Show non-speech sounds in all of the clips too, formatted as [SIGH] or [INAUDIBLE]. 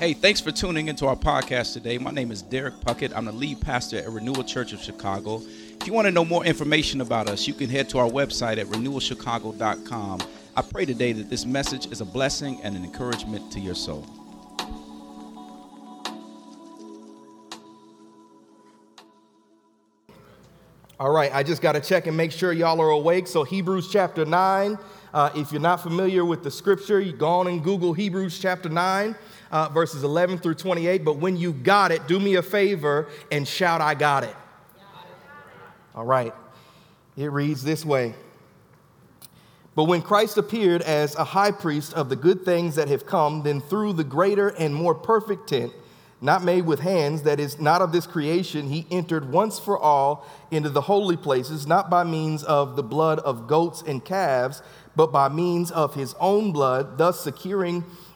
Hey, thanks for tuning into our podcast today. My name is Derek Puckett. I'm the lead pastor at Renewal Church of Chicago. If you want to know more information about us, you can head to our website at renewalchicago.com. I pray today that this message is a blessing and an encouragement to your soul. All right, I just got to check and make sure y'all are awake. So, Hebrews chapter 9. Uh, if you're not familiar with the scripture, you go on and Google Hebrews chapter 9, uh, verses 11 through 28. But when you got it, do me a favor and shout, I got it. All right, it reads this way. But when Christ appeared as a high priest of the good things that have come, then through the greater and more perfect tent, not made with hands, that is not of this creation, he entered once for all into the holy places, not by means of the blood of goats and calves, but by means of his own blood, thus securing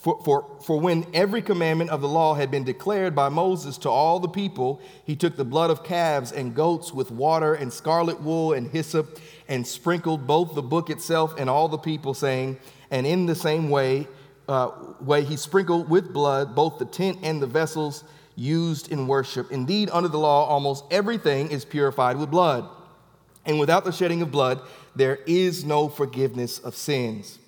for, for, for when every commandment of the law had been declared by Moses to all the people, he took the blood of calves and goats with water and scarlet wool and hyssop and sprinkled both the book itself and all the people, saying, And in the same way, uh, way he sprinkled with blood both the tent and the vessels used in worship. Indeed, under the law, almost everything is purified with blood. And without the shedding of blood, there is no forgiveness of sins.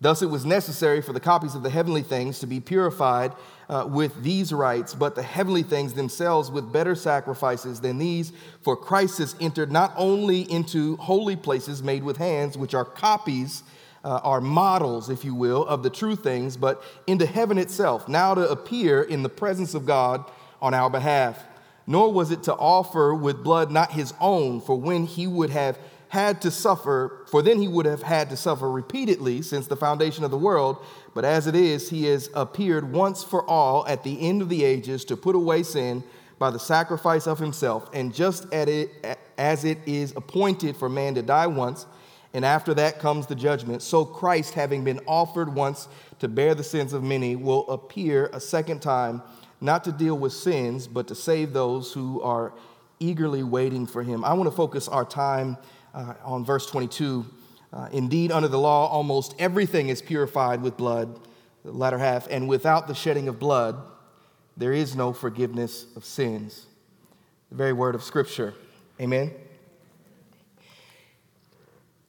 Thus, it was necessary for the copies of the heavenly things to be purified uh, with these rites, but the heavenly things themselves with better sacrifices than these. For Christ has entered not only into holy places made with hands, which are copies, uh, are models, if you will, of the true things, but into heaven itself, now to appear in the presence of God on our behalf. Nor was it to offer with blood not his own, for when he would have had to suffer, for then he would have had to suffer repeatedly since the foundation of the world. But as it is, he has appeared once for all at the end of the ages to put away sin by the sacrifice of himself. And just it, as it is appointed for man to die once, and after that comes the judgment, so Christ, having been offered once to bear the sins of many, will appear a second time, not to deal with sins, but to save those who are eagerly waiting for him. I want to focus our time uh, on verse 22. Uh, Indeed, under the law, almost everything is purified with blood, the latter half, and without the shedding of blood, there is no forgiveness of sins. The very word of Scripture. Amen.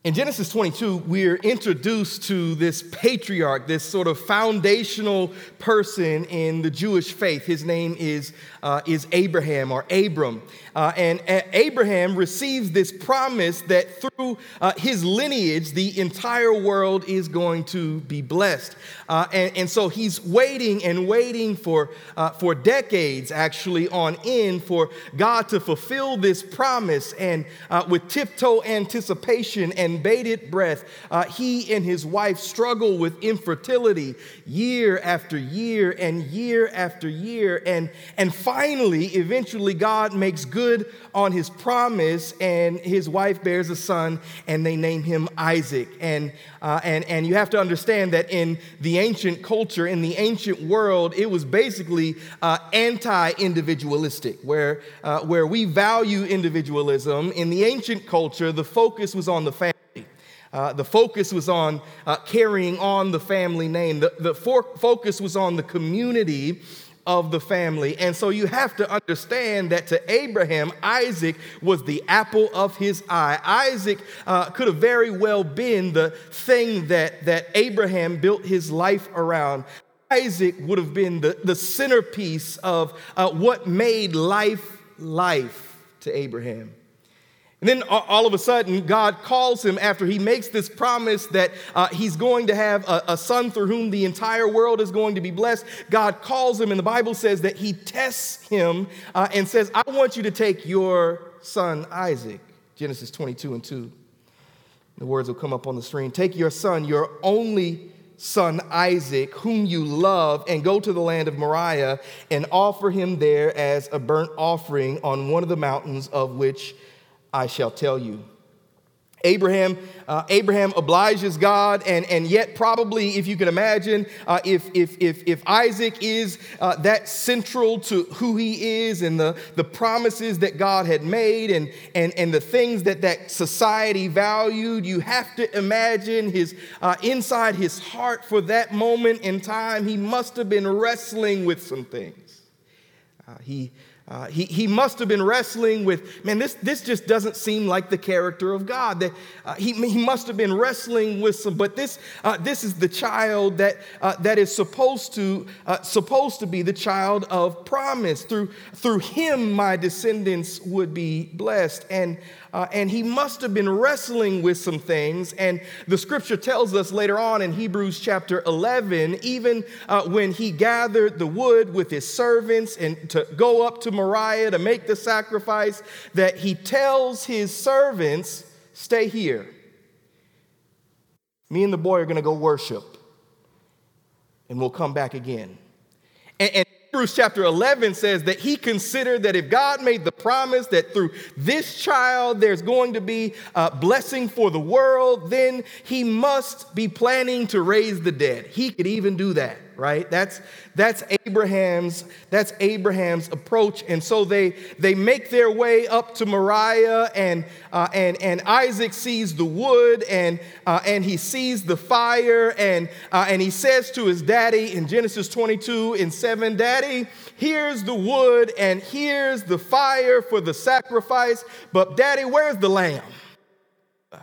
In Genesis 22, we're introduced to this patriarch, this sort of foundational person in the Jewish faith. His name is, uh, is Abraham or Abram. Uh, and Abraham receives this promise that through uh, his lineage, the entire world is going to be blessed. Uh, and, and, so he's waiting and waiting for, uh, for decades, actually, on end for God to fulfill this promise. And with tiptoe anticipation and bated breath, he and his wife struggle with infertility year after year and year after year. And, and finally, eventually, God makes good good on his promise, and his wife bears a son, and they name him Isaac. And, uh, and, and you have to understand that in the ancient culture, in the ancient world, it was basically uh, anti individualistic, where, uh, where we value individualism. In the ancient culture, the focus was on the family. Uh, the focus was on uh, carrying on the family name. The, the for- focus was on the community of the family. And so you have to understand that to Abraham, Isaac was the apple of his eye. Isaac uh, could have very well been the thing that, that Abraham built his life around. Isaac would have been the, the centerpiece of uh, what made life life to Abraham. And then all of a sudden, God calls him after he makes this promise that uh, he's going to have a, a, son through whom the entire world is going to be blessed. God calls him, and the Bible says that he tests him uh, and says, I want you to take your son Isaac. Genesis 22 and 2. The words will come up on the screen. Take your son, your only son Isaac, whom you love, and go to the land of Moriah and offer him there as a burnt offering on one of the mountains of which I shall tell you. Abraham, uh, Abraham obliges God, and, and yet probably, if you can imagine, uh, if, if, if, if Isaac is uh, that central to who he is and the, the promises that God had made and, and, and the things that that society valued, you have to imagine his uh, inside his heart for that moment in time, he must have been wrestling with some things. Uh, he uh, he, he must have been wrestling with, man, this, this just doesn't seem like the character of God. That, uh, he, he must have been wrestling with some, but this, uh, this is the child that, uh, that is supposed to, uh, supposed to be the child of promise. Through, through him, my descendants would be blessed. And uh, and he must have been wrestling with some things. And the scripture tells us later on in Hebrews chapter 11, even uh, when he gathered the wood with his servants and to go up to Moriah to make the sacrifice, that he tells his servants, Stay here. Me and the boy are going to go worship, and we'll come back again. Hebrews chapter 11 says that he considered that if God made the promise that through this child there's going to be a blessing for the world, then he must be planning to raise the dead. He could even do that right? That's, that's Abraham's, that's Abraham's approach. And so they, they make their way up to Moriah and, uh, and, and Isaac sees the wood and, uh, and he sees the fire and, uh, and he says to his daddy in Genesis 22 and 7, Daddy, here's the wood and here's the fire for the sacrifice, but daddy, where's the lamb? Uh,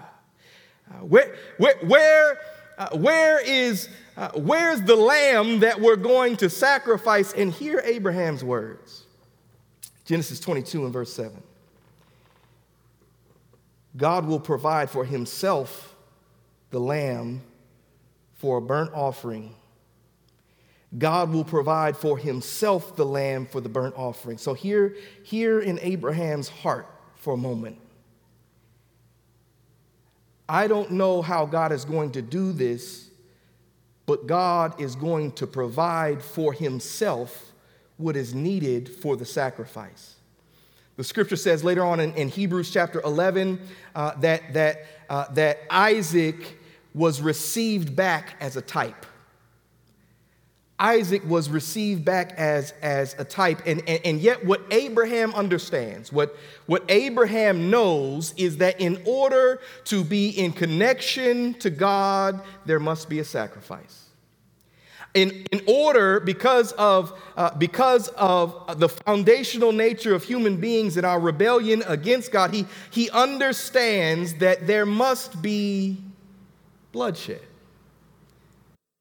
where, where, where, uh, where is uh, Where's the lamb that we're going to sacrifice? And hear Abraham's words Genesis 22 and verse 7. God will provide for himself the lamb for a burnt offering. God will provide for himself the lamb for the burnt offering. So, here, here in Abraham's heart for a moment. I don't know how God is going to do this but God is going to provide for himself what is needed for the sacrifice. The scripture says later on in, in Hebrews chapter 11 uh, that, that, uh, that Isaac was received back as a type. Isaac was received back as, as a type. And, and, and yet, what Abraham understands, what, what Abraham knows, is that in order to be in connection to God, there must be a sacrifice. In, in order, because of, uh, because of the foundational nature of human beings and our rebellion against God, he, he understands that there must be bloodshed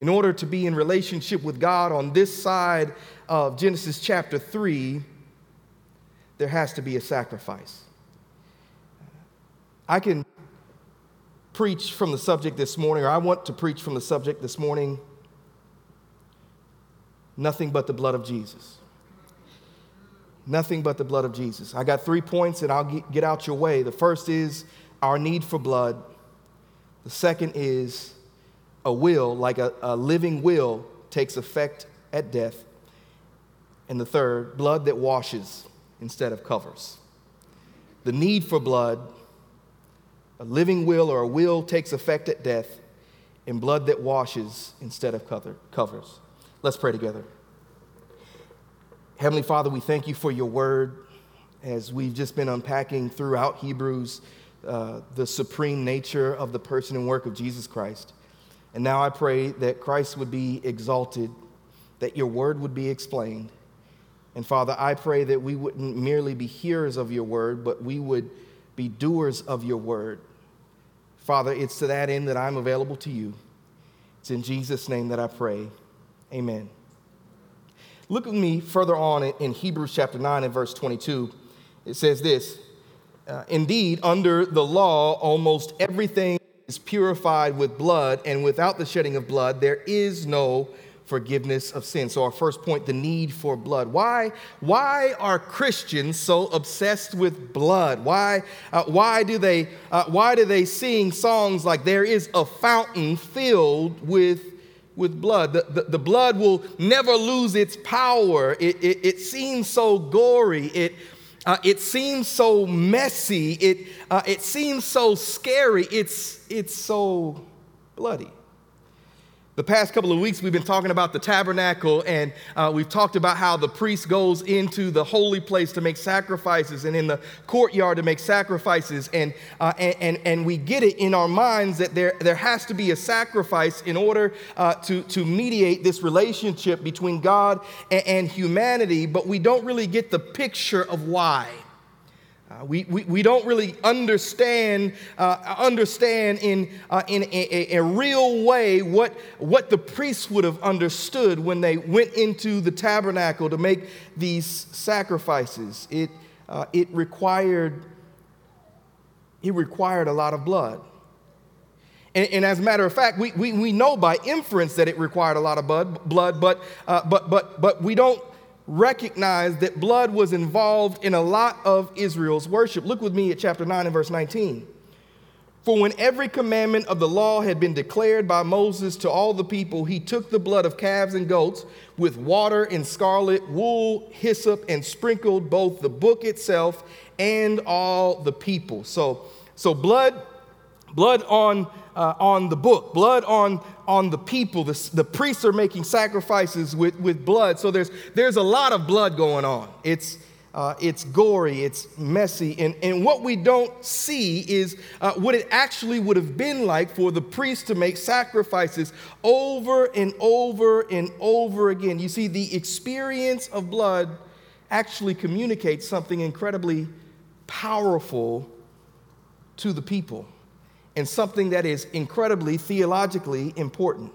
in order to be in relationship with God on this side of Genesis chapter 3, there has to be a sacrifice. I can preach from the subject this morning, or I want to preach from the subject this morning nothing but the blood of Jesus. Nothing but the blood of Jesus. I got three points and I'll get out your way. The first is our need for blood, the second is a will, like a, a living will, takes effect at death. And the third, blood that washes instead of covers. The need for blood, a living will or a will takes effect at death, and blood that washes instead of cover, covers. Let's pray together. Heavenly Father, we thank you for your word as we've just been unpacking throughout Hebrews uh, the supreme nature of the person and work of Jesus Christ. And now I pray that Christ would be exalted, that your word would be explained. And Father, I pray that we wouldn't merely be hearers of your word, but we would be doers of your word. Father, it's to that end that I'm available to you. It's in Jesus' name that I pray. Amen. Look with me further on in Hebrews chapter 9 and verse 22. It says this Uh, indeed, under the law, almost everything is purified with blood, and without the shedding of blood, there is no forgiveness of sin. So, our first point the need for blood. Why, why are Christians so obsessed with blood? Why, uh, why, do they, uh, why do they sing songs like there is a fountain filled with, with blood? The, the, the blood will never lose its power. It, it, it seems so gory. It, uh, it seems so messy. It, uh, it seems so scary. It's, it's so bloody. The past couple of weeks, we've been talking about the tabernacle, and uh, we've talked about how the priest goes into the holy place to make sacrifices and in the courtyard to make sacrifices. And, uh, and, and, and, we get it in our minds that there, there has to be a sacrifice in order uh, to, to mediate this relationship between God and, and humanity, but we don't really get the picture of why. Uh, we, we, we don't really understand, uh, understand in, uh, in a, a, a, real way what, what the priests would have understood when they went into the tabernacle to make these sacrifices. It, uh, it, required, it required a lot of blood. And, and, as a matter of fact, we, we, we know by inference that it required a lot of blood, blood but, uh, but, but, but we don't recognized that blood was involved in a lot of Israel's worship. Look with me at chapter 9 and verse 19. For when every commandment of the law had been declared by Moses to all the people, he took the blood of calves and goats with water and scarlet, wool, hyssop, and sprinkled both the book itself and all the people. So, so blood, blood on uh, on the book, blood on, on the people. The, the priests are making sacrifices with, with blood. So there's, there's a lot of blood going on. It's, uh, it's gory, it's messy. And, and what we don't see is uh, what it actually would have been like for the priest to make sacrifices over and over and over again. You see, the experience of blood actually communicates something incredibly powerful to the people and something that is incredibly theologically important.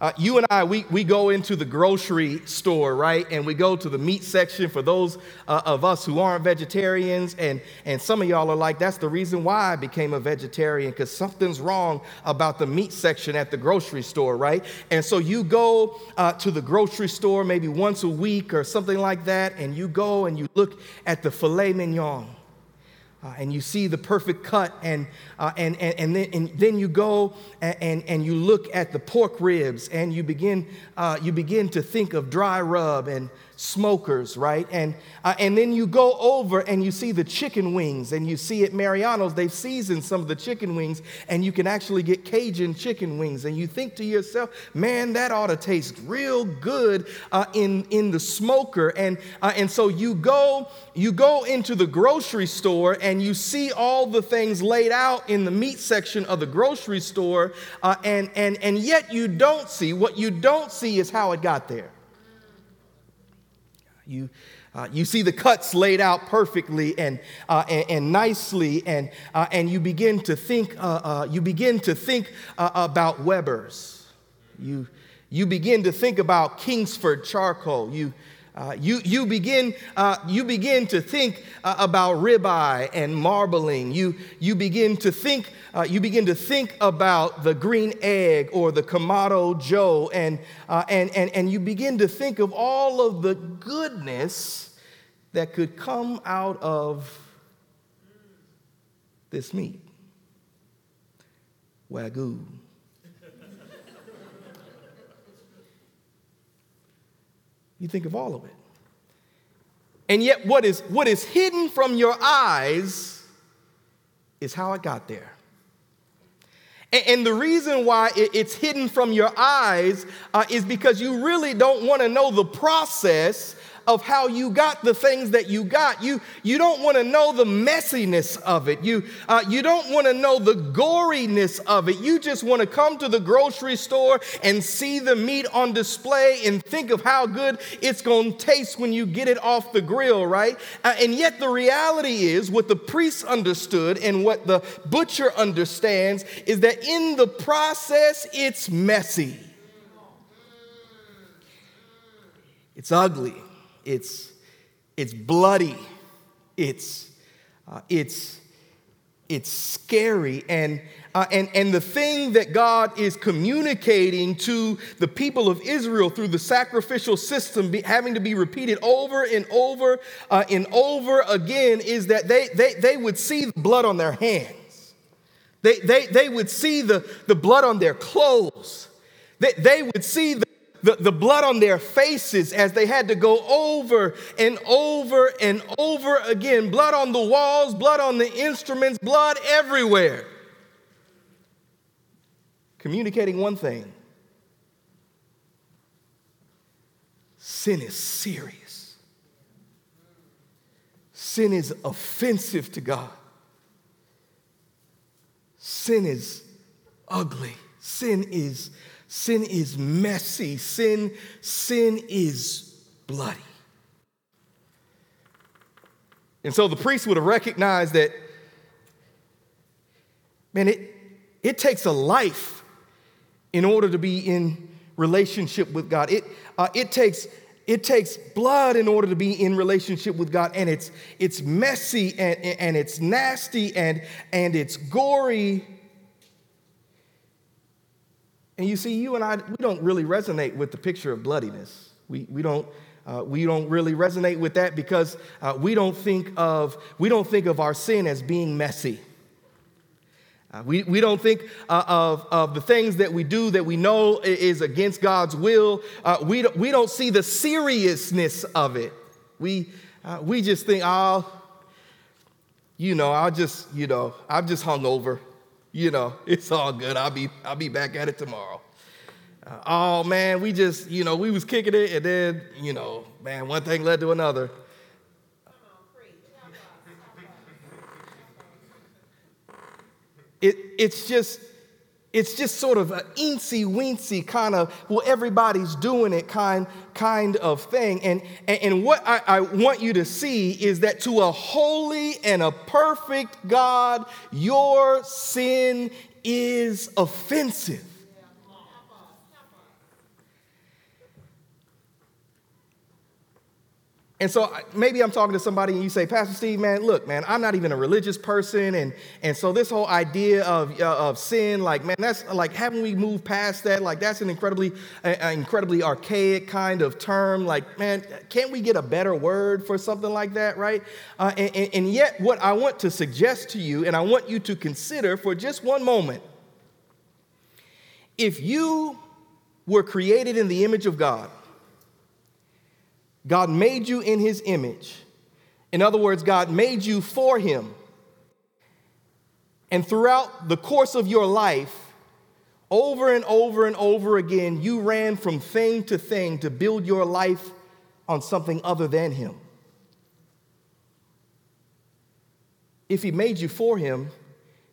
Uh, you and I, we, we go into the grocery store, right? And we go to the meat section for those uh, of us who aren't vegetarians. And, and some of y'all are like, that's the reason why I became a vegetarian, because something's wrong about the meat section at the grocery store, right? And so you go uh, to the grocery store maybe once a week or something like that, and you go and you look at the filet mignon uh, and you see the perfect cut, and, uh, and, and, and, then, and then you go and, and, and, you look at the pork ribs, and you begin, uh, you begin to think of dry rub and smokers, right? And, uh, and then you go over and you see the chicken wings, and you see at Mariano's, they've seasoned some of the chicken wings, and you can actually get Cajun chicken wings. And you think to yourself, man, that ought to taste real good uh, in, in the smoker. And, uh, and so you go, you go into the grocery store and you see all the things laid out in the meat section of the grocery store, uh, and, and, and yet you don't see, what you don't see is how it got there. You, uh, you see the cuts laid out perfectly and, uh, and, and, nicely, and, uh, and you begin to think, uh, uh, you begin to think uh, about Weber's. You, you begin to think about Kingsford charcoal. You, uh, you, you, begin, uh, you begin to think uh, about ribeye and marbling. You, you, begin to think, uh, you begin to think about the green egg or the Kamado Joe, and, uh, and, and, and you begin to think of all of the goodness that could come out of this meat. Wagyu. You think of all of it. And yet, what is, what is hidden from your eyes is how it got there. And, and the reason why it, it's hidden from your eyes uh, is because you really don't want to know the process of how you got the things that you got. You, you don't want to know the messiness of it. You, uh, you don't want to know the goriness of it. You just want to come to the grocery store and see the meat on display and think of how good it's going to taste when you get it off the grill, right? Uh, and yet the reality is what the priest understood and what the butcher understands is that in the process, it's messy. It's ugly it's, it's bloody, it's, Uh, it's, it's scary. And, uh, and, and the thing that God is communicating to the people of Israel through the sacrificial system be, having to be repeated over and over uh, and over again is that they, they, they would see the blood on their hands. They, they, they would see the, the blood on their clothes. They, they would see the the, the blood on their faces as they had to go over and over and over again. Blood on the walls, blood on the instruments, blood everywhere. Communicating one thing sin is serious, sin is offensive to God, sin is ugly, sin is Sin is messy. Sin, sin is bloody. And so the priest would have recognized that, man, it, it takes a life in order to be in relationship with God. It, uh, it, takes, it takes blood in order to be in relationship with God. And it's, it's messy and, and it's nasty and, and it's gory and you see, you and I, we don't really resonate with the picture of bloodiness. We, we, don't, uh, we don't really resonate with that because uh, we, don't think of, we don't think of our sin as being messy. Uh, we, we don't think uh, of, of the things that we do that we know is against God's will. Uh, we, don't, we don't see the seriousness of it. We, uh, we just think, oh, you know, I'll just, you know, I'm just hungover you know, [LAUGHS] it's all good. I'll be, I'll be back at it tomorrow. Uh, oh man, we just, you know, we was kicking it, and then, you know, man, one thing led to another. It, it's just it's just sort of an eensy weensy kind of, well, everybody's doing it kind, kind of thing. And, and, and what I, I want you to see is that to a holy and a perfect God, your sin is offensive. And so maybe I'm talking to somebody and you say, Pastor Steve, man, look, man, I'm not even a religious person. And, and so this whole idea of, uh, of sin, like, man, that's like, haven't we moved past that? Like, that's an incredibly, uh, incredibly archaic kind of term. Like, man, can't we get a better word for something like that, right? Uh, and, and yet, what I want to suggest to you, and I want you to consider for just one moment, if you were created in the image of God, God made you in his image. In other words, God made you for him. And throughout the course of your life, over and over and over again, you ran from thing to thing to build your life on something other than him. If he made you for him,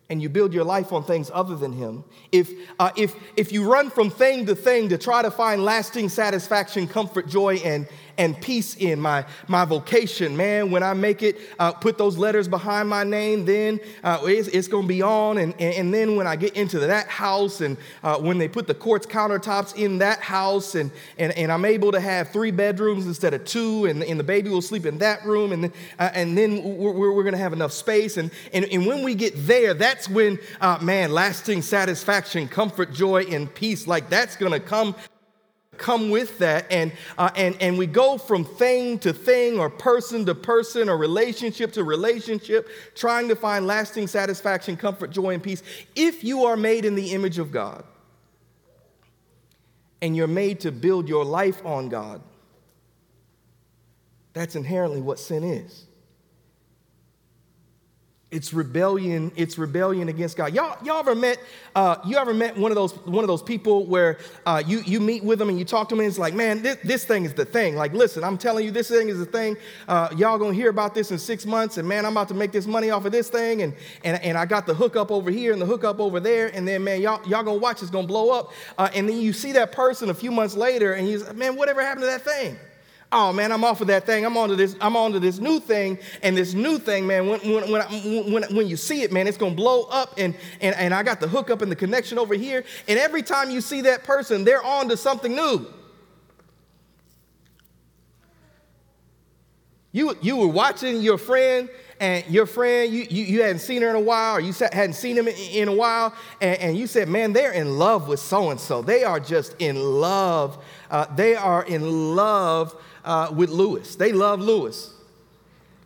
and you build your life on things other than him if, uh, if, if you run from thing to thing to try to find lasting satisfaction comfort joy and, and peace in my, my vocation. Man, when I make it, uh, put those letters behind my name, then uh, it's, it's going to be on. And, and, and, then when I get into that house and uh, when they put the quartz countertops in that house and, and, and I'm able to have three bedrooms instead of two and, and the baby will sleep in that room and, uh, and then we're, we're going to have enough space. And, and, and when we get there, that's when, uh, man, lasting satisfaction, comfort, joy, and peace, like that's going to come come with that and, uh, and, and we go from thing to thing or person to person or relationship to relationship trying to find lasting satisfaction comfort joy and peace. If you are made in the image of god and you're made to build your life on god that's inherently what sin is it's rebellion. It's rebellion against God. Y'all, y'all ever met? Uh, you ever met one of those one of those people where uh, you you meet with them and you talk to them and it's like, man, this, this thing is the thing. Like, listen, I'm telling you, this thing is the thing. Uh, y'all gonna hear about this in six months, and man, I'm about to make this money off of this thing, and and, and I got the hookup over here and the hookup over there, and then man, y'all y'all gonna watch it's gonna blow up, uh, and then you see that person a few months later, and you, man, whatever happened to that thing? Oh man, I'm off of that thing. I'm onto this, I'm onto this new thing. And this new thing, man, when, when, when, when, when you see it, man, it's gonna blow up. And, and, and I got the hookup and the connection over here. And every time you see that person, they're on to something new. You, you were watching your friend and your friend, you, you, you hadn't seen her in a while, or you hadn't seen him in, in a while, and, and, you said, Man, they're in love with so and so. They are just in love. Uh, they are in love uh, with Lewis. They love Lewis.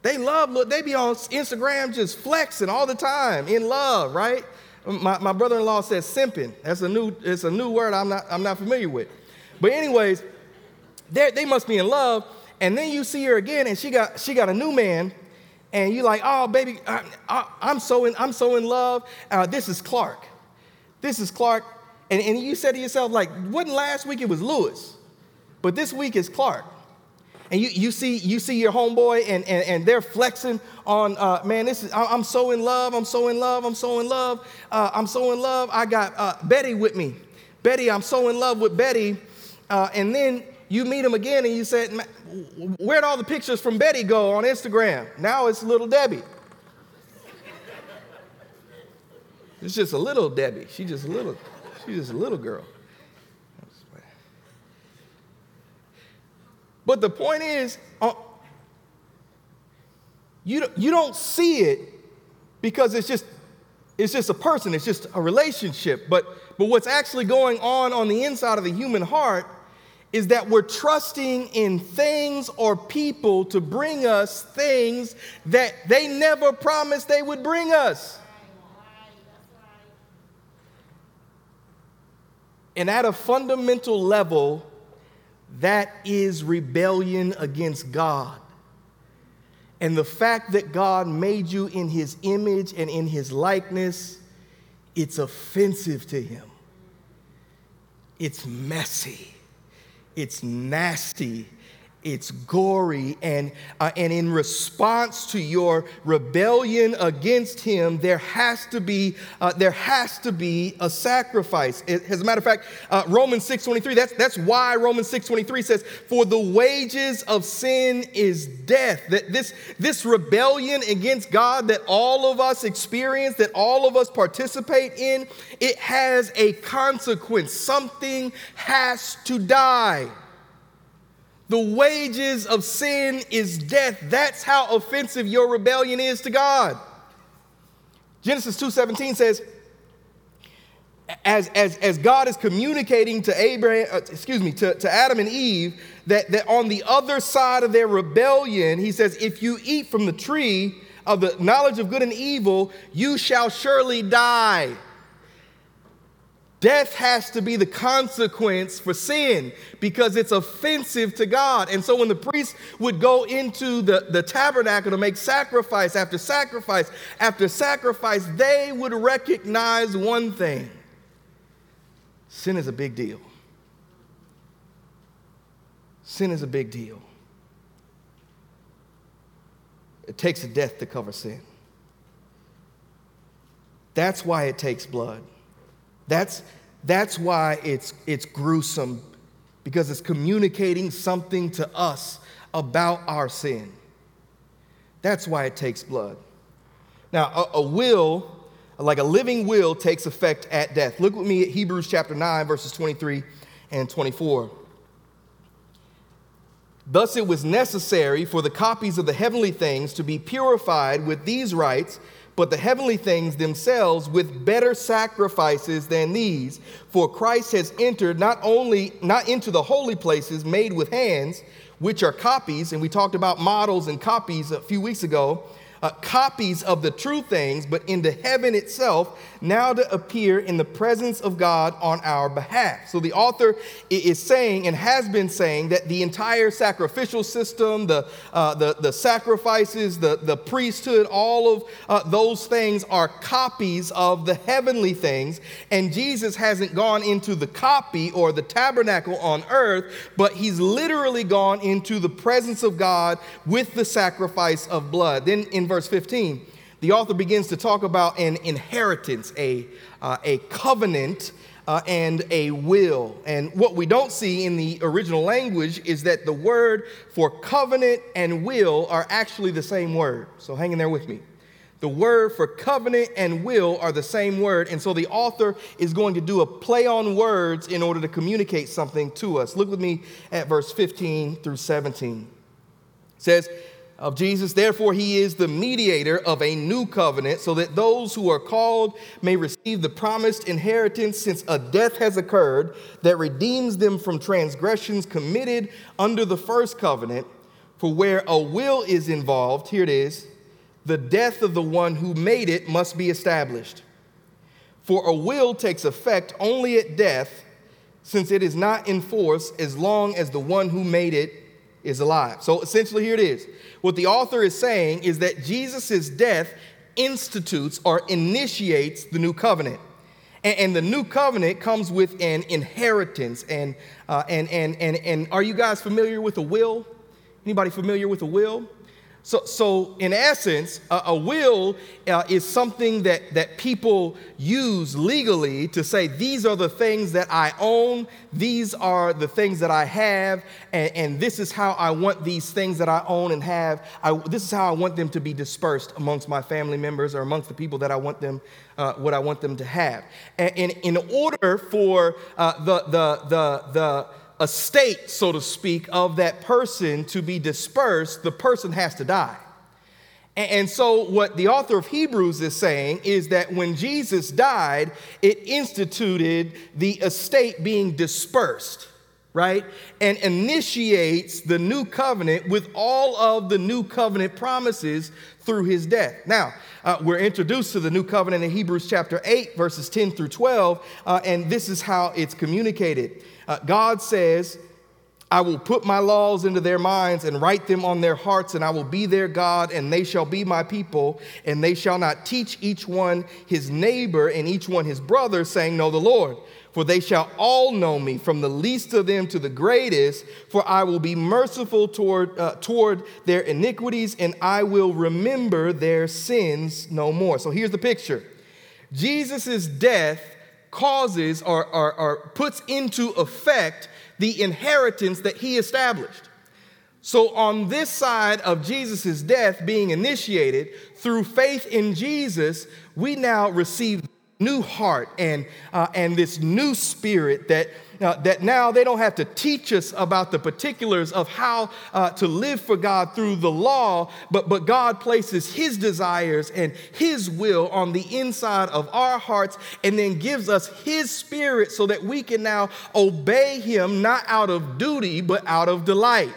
They love, they be on Instagram just flexing all the time, in love, right? My, my brother-in-law says simping. That's a new, it's a new word I'm not, I'm not familiar with. But anyways, they must be in love. And then you see her again, and she got, she got a new man, and you're like, oh, baby, I, am so in, I'm so in love. Uh, this is Clark. This is Clark. And, and you said to yourself, like, wasn't last week it was Lewis, but this week is Clark and you, you see you see your homeboy and, and, and they're flexing on uh, man this is i'm so in love i'm so in love i'm so in love uh, i'm so in love. I got uh, betty with me. Betty i'm so in love with betty. Uh, and then you meet him again and you said where'd all the pictures from betty go on instagram? Now it's little debbie. It's just a little debbie. She's just a little she's just a little girl But the point is, uh, you, you don't see it because it's just, it's just a person, it's just a relationship. But, but what's actually going on on the inside of the human heart is that we're trusting in things or people to bring us things that they never promised they would bring us. And at a fundamental level, that is rebellion against God. And the fact that God made you in his image and in his likeness, it's offensive to him. It's messy. It's nasty it's gory and uh, and in response to your rebellion against him there has to be uh, there has to be a sacrifice. As a matter of fact uh, romans 6.23 that's that's why romans 6.23 says for the wages of sin is death. That this this rebellion against god that all of us experience that all of us participate in it has a consequence. Something has to die the wages of sin is death. That's how offensive your rebellion is to God. Genesis 2:17 says, as, as, as God is communicating to Abraham, uh, excuse me, to, to Adam and Eve, that, that on the other side of their rebellion, he says, if you eat from the tree of the knowledge of good and evil, you shall surely die. Death has to be the consequence for sin because it's offensive to God. And so when the priests would go into the, the tabernacle to make sacrifice after sacrifice after sacrifice, they would recognize one thing sin is a big deal. Sin is a big deal. It takes a death to cover sin. That's why it takes blood. That's, that's why it's, it's gruesome, because it's communicating something to us about our sin. That's why it takes blood. Now, a, a will, like a living will, takes effect at death. Look with me at Hebrews chapter 9, verses 23 and 24. Thus, it was necessary for the copies of the heavenly things to be purified with these rites but the heavenly things themselves with better sacrifices than these. For Christ has entered not only not into the holy places made with hands, which are copies, and we talked about models and copies a few weeks ago, uh, copies of the true things, but into heaven itself, now to appear in the presence of God on our behalf. So the author is saying and has been saying that the entire sacrificial system, the, uh, the, the sacrifices, the, the priesthood, all of uh, those things are copies of the heavenly things. And Jesus hasn't gone into the copy or the tabernacle on earth, but he's literally gone into the presence of God with the sacrifice of blood. Then in verse 15, the author begins to talk about an inheritance, a, uh, a covenant, uh, and a will. And what we don't see in the original language is that the word for covenant and will are actually the same word. So hang in there with me. The word for covenant and will are the same word. And so the author is going to do a play on words in order to communicate something to us. Look with me at verse 15 through 17. It says, of Jesus. Therefore, he is the mediator of a new covenant, so that those who are called may receive the promised inheritance, since a death has occurred that redeems them from transgressions committed under the first covenant. For where a will is involved, here it is, the death of the one who made it must be established. For a will takes effect only at death, since it is not in force as long as the one who made it is alive. So essentially, here it is. What the author is saying is that Jesus' death institutes or initiates the new covenant. And, the new covenant comes with an inheritance. And, uh, and, and, and, and are you guys familiar with a will? Anybody familiar with a will? So, so in essence, a, a will uh, is something that, that people use legally to say, these are the things that I own, these are the things that I have, and, and this is how I want these things that I own and have. I, this is how I want them to be dispersed amongst my family members or amongst the people that I want them, uh, what I want them to have. And, and in order for uh, the, the, the, the, estate, so to speak, of that person to be dispersed, the person has to die. And so, what the author of Hebrews is saying is that when Jesus died, it instituted the estate being dispersed, right? And initiates the new covenant with all of the new covenant promises through his death. Now, uh, we're introduced to the new covenant in Hebrews chapter 8, verses 10 through 12, uh, and this is how it's communicated. Uh, God says, I will put my laws into their minds and write them on their hearts, and I will be their God, and they shall be my people, and they shall not teach each one his neighbor and each one his brother, saying, Know the Lord. For they shall all know me, from the least of them to the greatest, for I will be merciful toward, uh, toward their iniquities, and I will remember their sins no more. So here's the picture Jesus' death causes or, or, or puts into effect the inheritance that he established. So, on this side of Jesus' death being initiated through faith in Jesus, we now receive new heart and, uh, and this new spirit that, uh, that now they don't have to teach us about the particulars of how uh, to live for God through the law, but, but God places His desires and His will on the inside of our hearts and then gives us His spirit so that we can now obey Him not out of duty, but out of delight.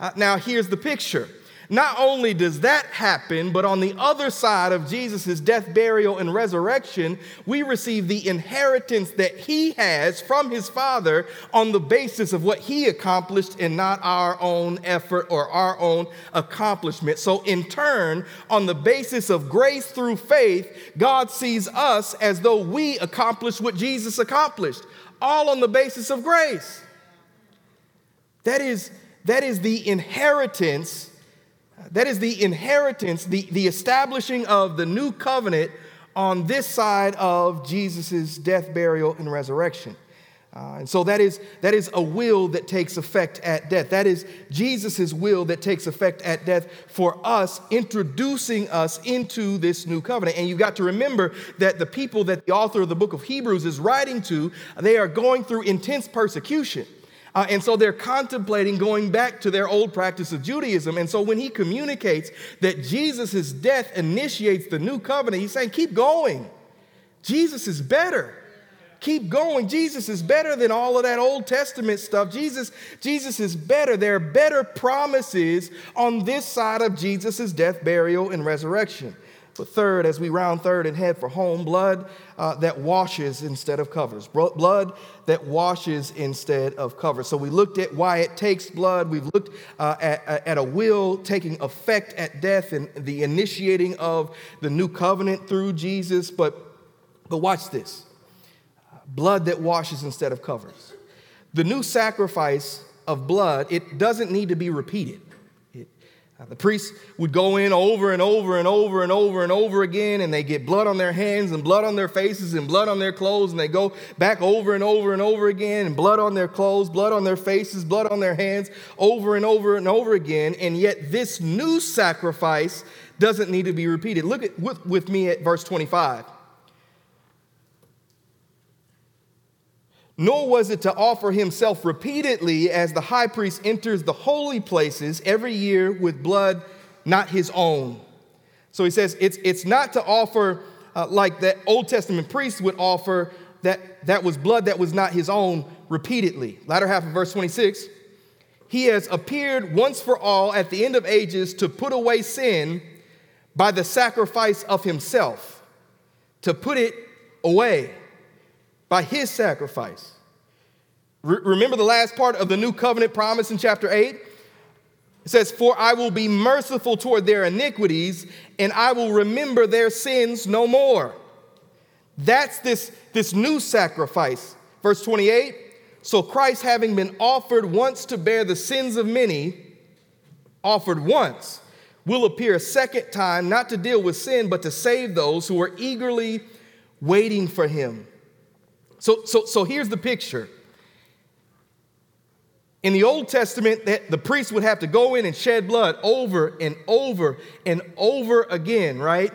Uh, now, here's the picture not only does that happen, but on the other side of Jesus' death, burial, and resurrection, we receive the inheritance that he has from his Father on the basis of what he accomplished and not our own effort or our own accomplishment. So, in turn, on the basis of grace through faith, God sees us as though we accomplished what Jesus accomplished, all on the basis of grace. That is, that is the inheritance that is the inheritance, the, the establishing of the new covenant on this side of Jesus' death, burial, and resurrection. Uh, and so that is, that is a will that takes effect at death. That is Jesus' will that takes effect at death for us, introducing us into this new covenant. And you've got to remember that the people that the author of the book of Hebrews is writing to, they are going through intense persecution. Uh, and so they're contemplating going back to their old practice of Judaism. And so when he communicates that Jesus' death initiates the new covenant, he's saying, keep going. Jesus is better. Keep going. Jesus is better than all of that Old Testament stuff. Jesus, Jesus is better. There are better promises on this side of Jesus' death, burial, and resurrection. But third, as we round third and head for home, blood uh, that washes instead of covers. Blood that washes instead of covers. So we looked at why it takes blood. We've looked uh, at, at a will taking effect at death and the initiating of the new covenant through Jesus. But, but watch this blood that washes instead of covers. The new sacrifice of blood, it doesn't need to be repeated. The priests would go in over and over and over and over and over again, and they get blood on their hands and blood on their faces and blood on their clothes, and they go back over and over and over again, and blood on their clothes, blood on their faces, blood on their hands, over and over and over again. And yet, this new sacrifice doesn't need to be repeated. Look at, with, with me at verse 25. Nor was it to offer himself repeatedly as the high priest enters the holy places every year with blood not his own. So he says it's, it's not to offer uh, like that Old Testament priest would offer that that was blood that was not his own repeatedly. Latter half of verse 26. He has appeared once for all at the end of ages to put away sin by the sacrifice of himself, to put it away by his sacrifice. Re- remember the last part of the new covenant promise in chapter 8? It says, For I will be merciful toward their iniquities, and I will remember their sins no more. That's this, this new sacrifice. Verse 28 So Christ, having been offered once to bear the sins of many, offered once, will appear a second time, not to deal with sin, but to save those who are eagerly waiting for him. So, so, so here's the picture. In the Old Testament, that the priest would have to go in and shed blood over and over and over again, right?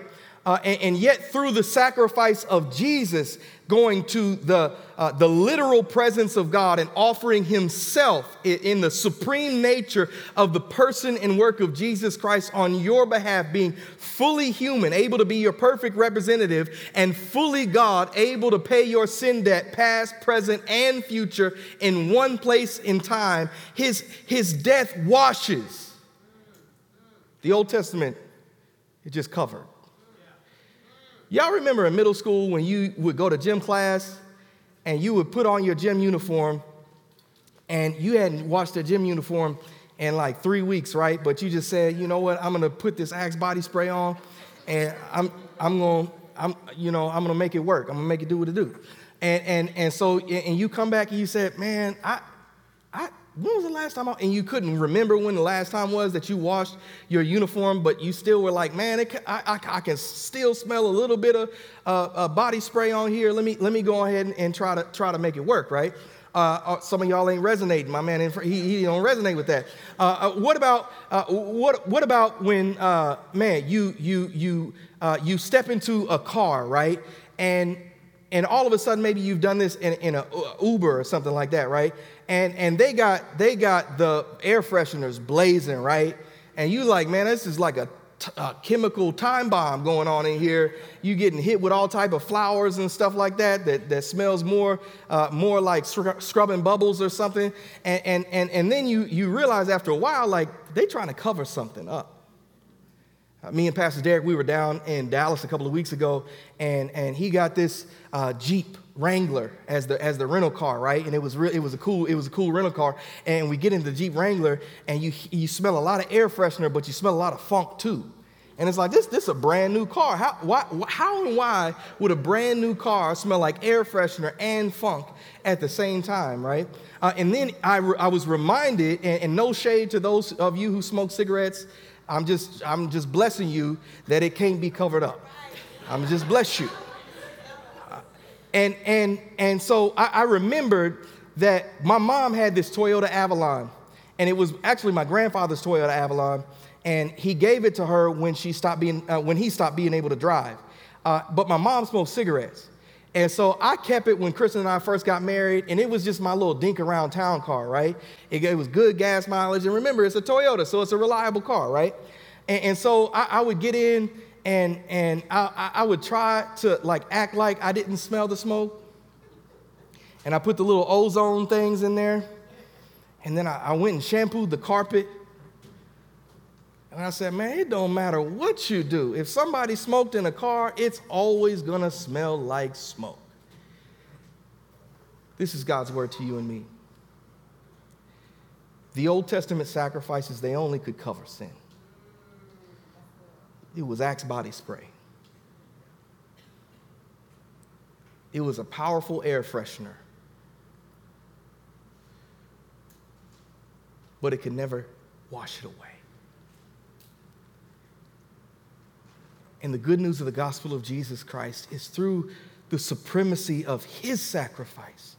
Uh, and, and, yet, through the sacrifice of Jesus going to the, uh, the literal presence of God and offering himself in, in the supreme nature of the person and work of Jesus Christ on your behalf, being fully human, able to be your perfect representative, and fully God, able to pay your sin debt, past, present, and future, in one place in time, his, his death washes. The Old Testament, it just covered. Y'all remember in middle school when you would go to gym class and you would put on your gym uniform and you hadn't washed the gym uniform in like three weeks, right? But you just said, you know what, I'm gonna put this Axe body spray on and I'm, I'm gonna, I'm, you know, I'm gonna make it work. I'm gonna make it do what it do. And, and, and so, and you come back and you said, man, I, I, when was the last time I, and you couldn't remember when the last time was that you washed your uniform, but you still were like, man, it, I, I, I, can still smell a little bit of uh, uh, body spray on here. Let me, let me go ahead and, and try, to, try to make it work, right? Uh, uh some of y'all ain't resonating. My man, he, he don't resonate with that. Uh, uh, what about what, what about when man you you you you step into a car right and and all of a sudden maybe you've done this in, in an Uber or something like that right and and they got they got the air fresheners blazing, right? And you like, man, this is like a, t- a chemical time bomb going on in here. You getting hit with all type of flowers and stuff like that that, that smells more uh, more like scrubbing bubbles or something. And, and and and then you you realize after a while, like they trying to cover something up. Uh, me and Pastor Derek, we were down in Dallas a couple of weeks ago, and, and he got this uh, Jeep Wrangler as the as the rental car, right? And it was re- it was a cool it was a cool rental car. And we get into the Jeep Wrangler, and you you smell a lot of air freshener, but you smell a lot of funk too. And it's like this this is a brand new car. How why how and why would a brand new car smell like air freshener and funk at the same time, right? Uh, and then I, re- I was reminded, and, and no shade to those of you who smoke cigarettes I'm just, I'm just blessing you that it can't be covered up. I'm just bless you. And, and, and so I, I remembered that my mom had this Toyota Avalon, and it was actually my grandfather's Toyota Avalon, and he gave it to her when she stopped being, uh, when he stopped being able to drive. Uh, but my mom smoked cigarettes. And so I kept it when Kristen and I first got married, and it was just my little dink around town car, right? It, it was good gas mileage. And remember, it's a Toyota, so it's a reliable car, right? And, and so I, I, would get in and, and I, I would try to like act like I didn't smell the smoke. And I put the little ozone things in there. And then I, I went and shampooed the carpet. And I said, man, it don't matter what you do. If somebody smoked in a car, it's always gonna smell like smoke. This is God's word to you and me. The Old Testament sacrifices, they only could cover sin. It was Axe body spray. It was a powerful air freshener. But it could never wash it away. And the good news of the gospel of Jesus Christ is through the supremacy of his sacrifice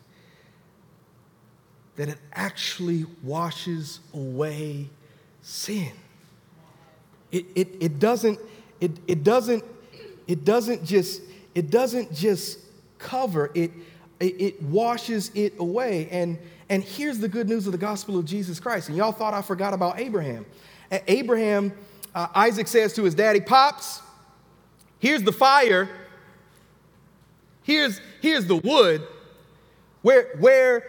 that it actually washes away sin. It, it, it doesn't, it, it doesn't, it doesn't just, it doesn't just cover, it, it, it washes it away. And, and here's the good news of the gospel of Jesus Christ. And y'all thought I forgot about Abraham. Abraham uh, Isaac says to his daddy, Pops, here's the fire, here's, here's the wood. Where, where,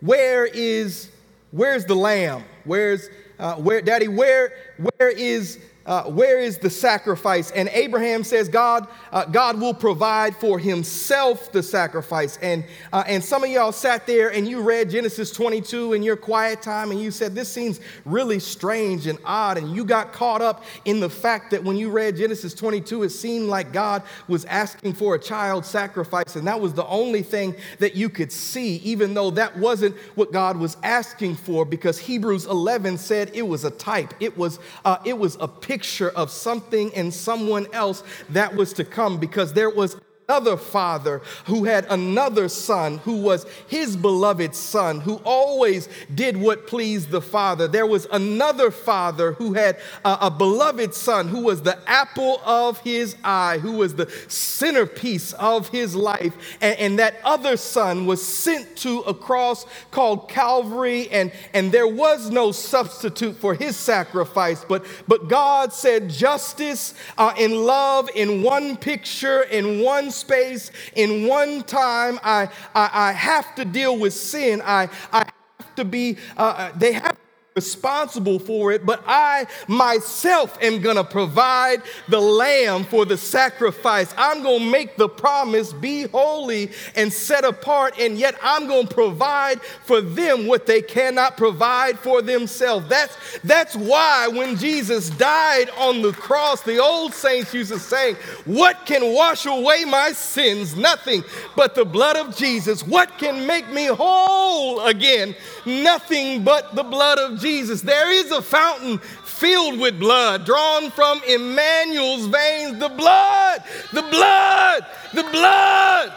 where is, where's the lamb? Where's, uh, where, daddy, where, where is uh, where is the sacrifice? And Abraham says, God, uh, God will provide for himself the sacrifice. And, uh, and some of y'all sat there and you read Genesis 22 in your quiet time and you said, This seems really strange and odd. And you got caught up in the fact that when you read Genesis 22, it seemed like God was asking for a child sacrifice. And that was the only thing that you could see, even though that wasn't what God was asking for, because Hebrews 11 said it was a type, it was, uh, it was a picture picture of something and someone else that was to come because there was another father who had another son who was his beloved son who always did what pleased the father. There was another father who had a, a, beloved son who was the apple of his eye, who was the centerpiece of his life. And, and that other son was sent to a cross called Calvary, and, and there was no substitute for his sacrifice. But, but God said justice uh, and love in one picture, in one space, in one time. I, I, I have to deal with sin. I, I have to be, uh, uh they have responsible for it, but I myself am to provide the lamb for the sacrifice. I'm to make the promise be holy and set apart, and yet I'm to provide for them what they cannot provide for themselves. That's, that's why when Jesus died on the cross, the old saints used to say, What can wash away my sins? Nothing but the blood of Jesus. What can make me whole again? Nothing but the blood of Jesus. Jesus, there is a fountain filled with blood drawn from Emmanuel's veins. The blood, the blood, the blood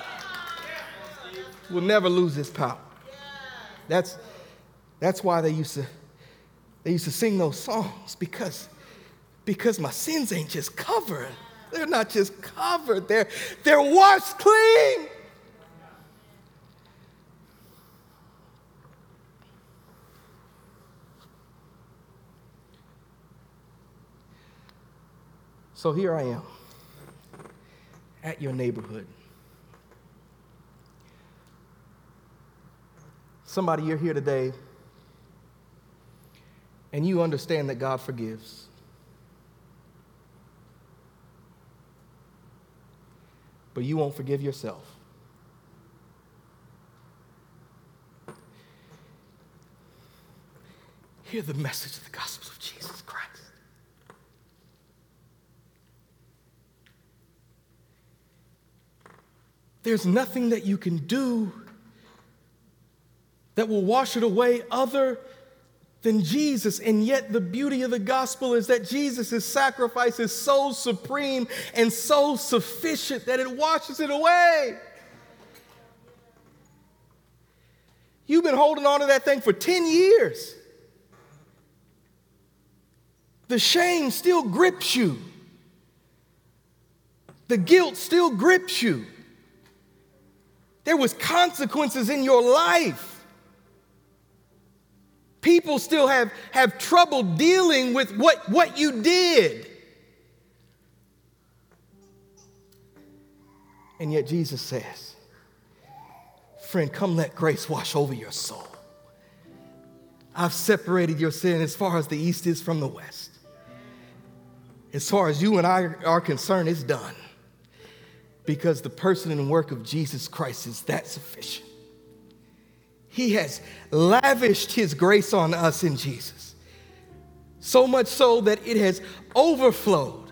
will never lose its power. That's, that's why they used to they used to sing those songs because because my sins ain't just covered. They're not just covered. They're they're washed clean. So here I am at your neighborhood. Somebody, you're here today and you understand that God forgives. But you won't forgive yourself. Hear the message of the gospel of Jesus Christ. There's nothing that you can do that will wash it away other than Jesus. And yet, the beauty of the gospel is that Jesus' sacrifice is so supreme and so sufficient that it washes it away. You've been holding on to that thing for 10 years. The shame still grips you, the guilt still grips you. There was consequences in your life. People still have, have trouble dealing with what, what you did. And yet Jesus says, friend, come let grace wash over your soul. I've separated your sin as far as the east is from the west. As far as you and I are concerned, it's done because the person and work of Jesus Christ is that sufficient. He has lavished His grace on us in Jesus, so much so that it has overflowed.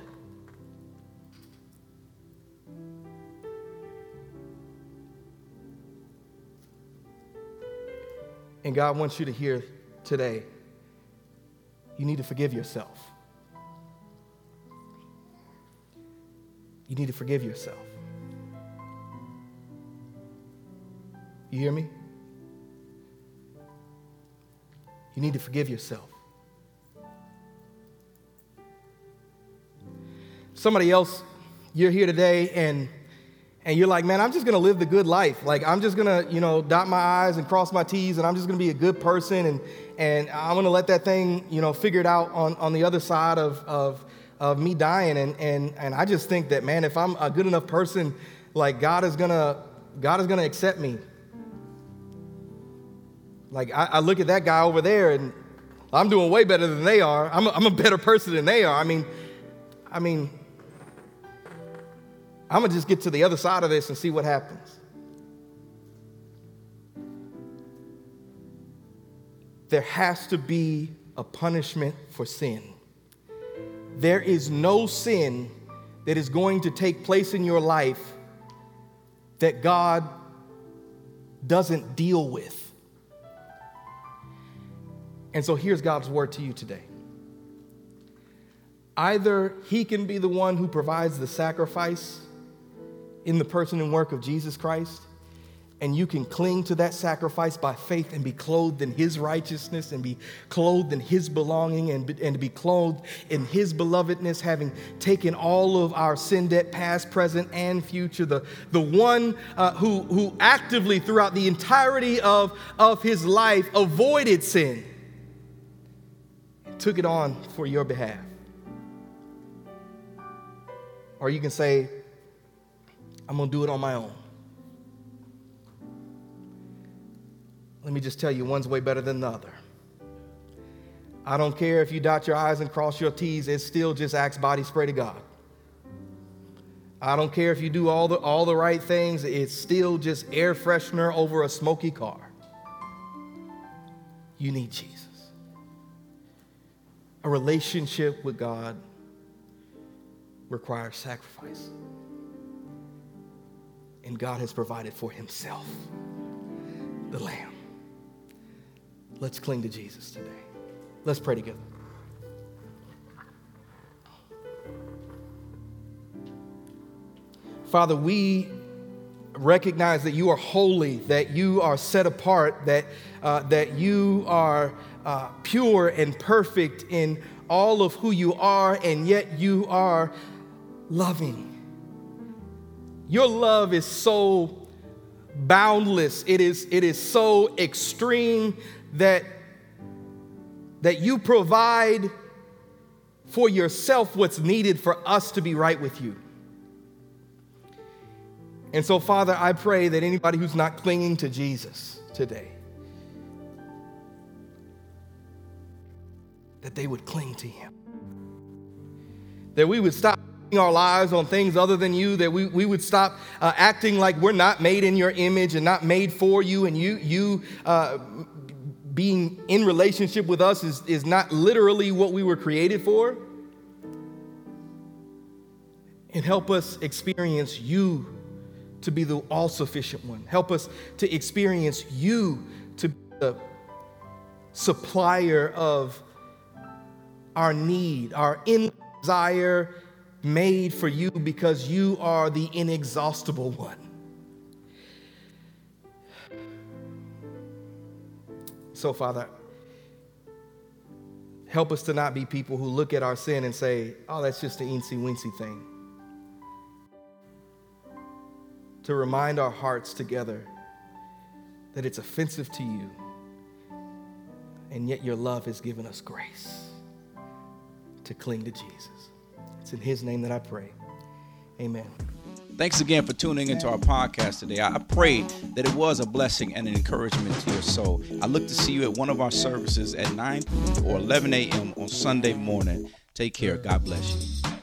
And God wants you to hear today you need to forgive yourself. You need to forgive yourself. You hear me? You need to forgive yourself. Somebody else, you're here today and and you're like, man, I'm just gonna live the good life. Like, I'm just gonna, you know, dot my I's and cross my T's, and I'm just gonna be a good person, and, and I'm gonna let that thing, you know, figure it out on, on the other side of, of, of me dying. And, and, and I just think that, man, if I'm a good enough person, like, God is gonna, God is gonna accept me. Like, I, I look at that guy over there, and I'm doing way better than they are. I'm a, I'm a better person than they are. I mean, I mean, I'm gonna just get to the other side of this and see what happens. There has to be a punishment for sin. There is no sin that is going to take place in your life that God doesn't deal with. And so here's God's word to you today. Either He can be the one who provides the sacrifice in the person and work of Jesus Christ, and you can cling to that sacrifice by faith and be clothed in His righteousness and be clothed in His belonging and, be, and be clothed in His belovedness, having taken all of our sin debt, past, present, and future. The, the one uh, who, who actively, throughout the entirety of, of His life, avoided sin took it on for your behalf. Or you can say, I'm going to do it on my own. Let me just tell you, one's way better than the other. I don't care if you dot your I's and cross your T's, it's still just Axe body spray to God. I don't care if you do all the, all the right things, it's still just air freshener over a smoky car. You need Jesus. A relationship with God requires sacrifice. And God has provided for Himself the Lamb. Let's cling to Jesus today. Let's pray together. Father, we recognize that you are holy, that you are set apart, that, uh, that you are uh, pure and perfect in all of who you are, and yet you are loving. Your love is so boundless, it is, it is so extreme that, that you provide for yourself what's needed for us to be right with you. And so, Father, I pray that anybody who's not clinging to Jesus today, that they would cling to Him. That we would stop our lives on things other than you, that we, we would stop uh, acting like we're not made in your image and not made for you, and you, you uh, being in relationship with us is, is not literally what we were created for. And help us experience you to be the all sufficient one. Help us to experience you to be the supplier of our need, our in desire made for you because you are the inexhaustible one. So, Father, help us to not be people who look at our sin and say, oh, that's just an eensy weensy thing. To remind our hearts together that it's offensive to you, and yet your love has given us grace to cling to Jesus. It's in His name that I pray. Amen. Thanks again for tuning into our podcast today. I pray that it was a blessing and an encouragement to your soul. I look to see you at one of our services at 9 or 11 a.m. on Sunday morning. Take care. God bless you.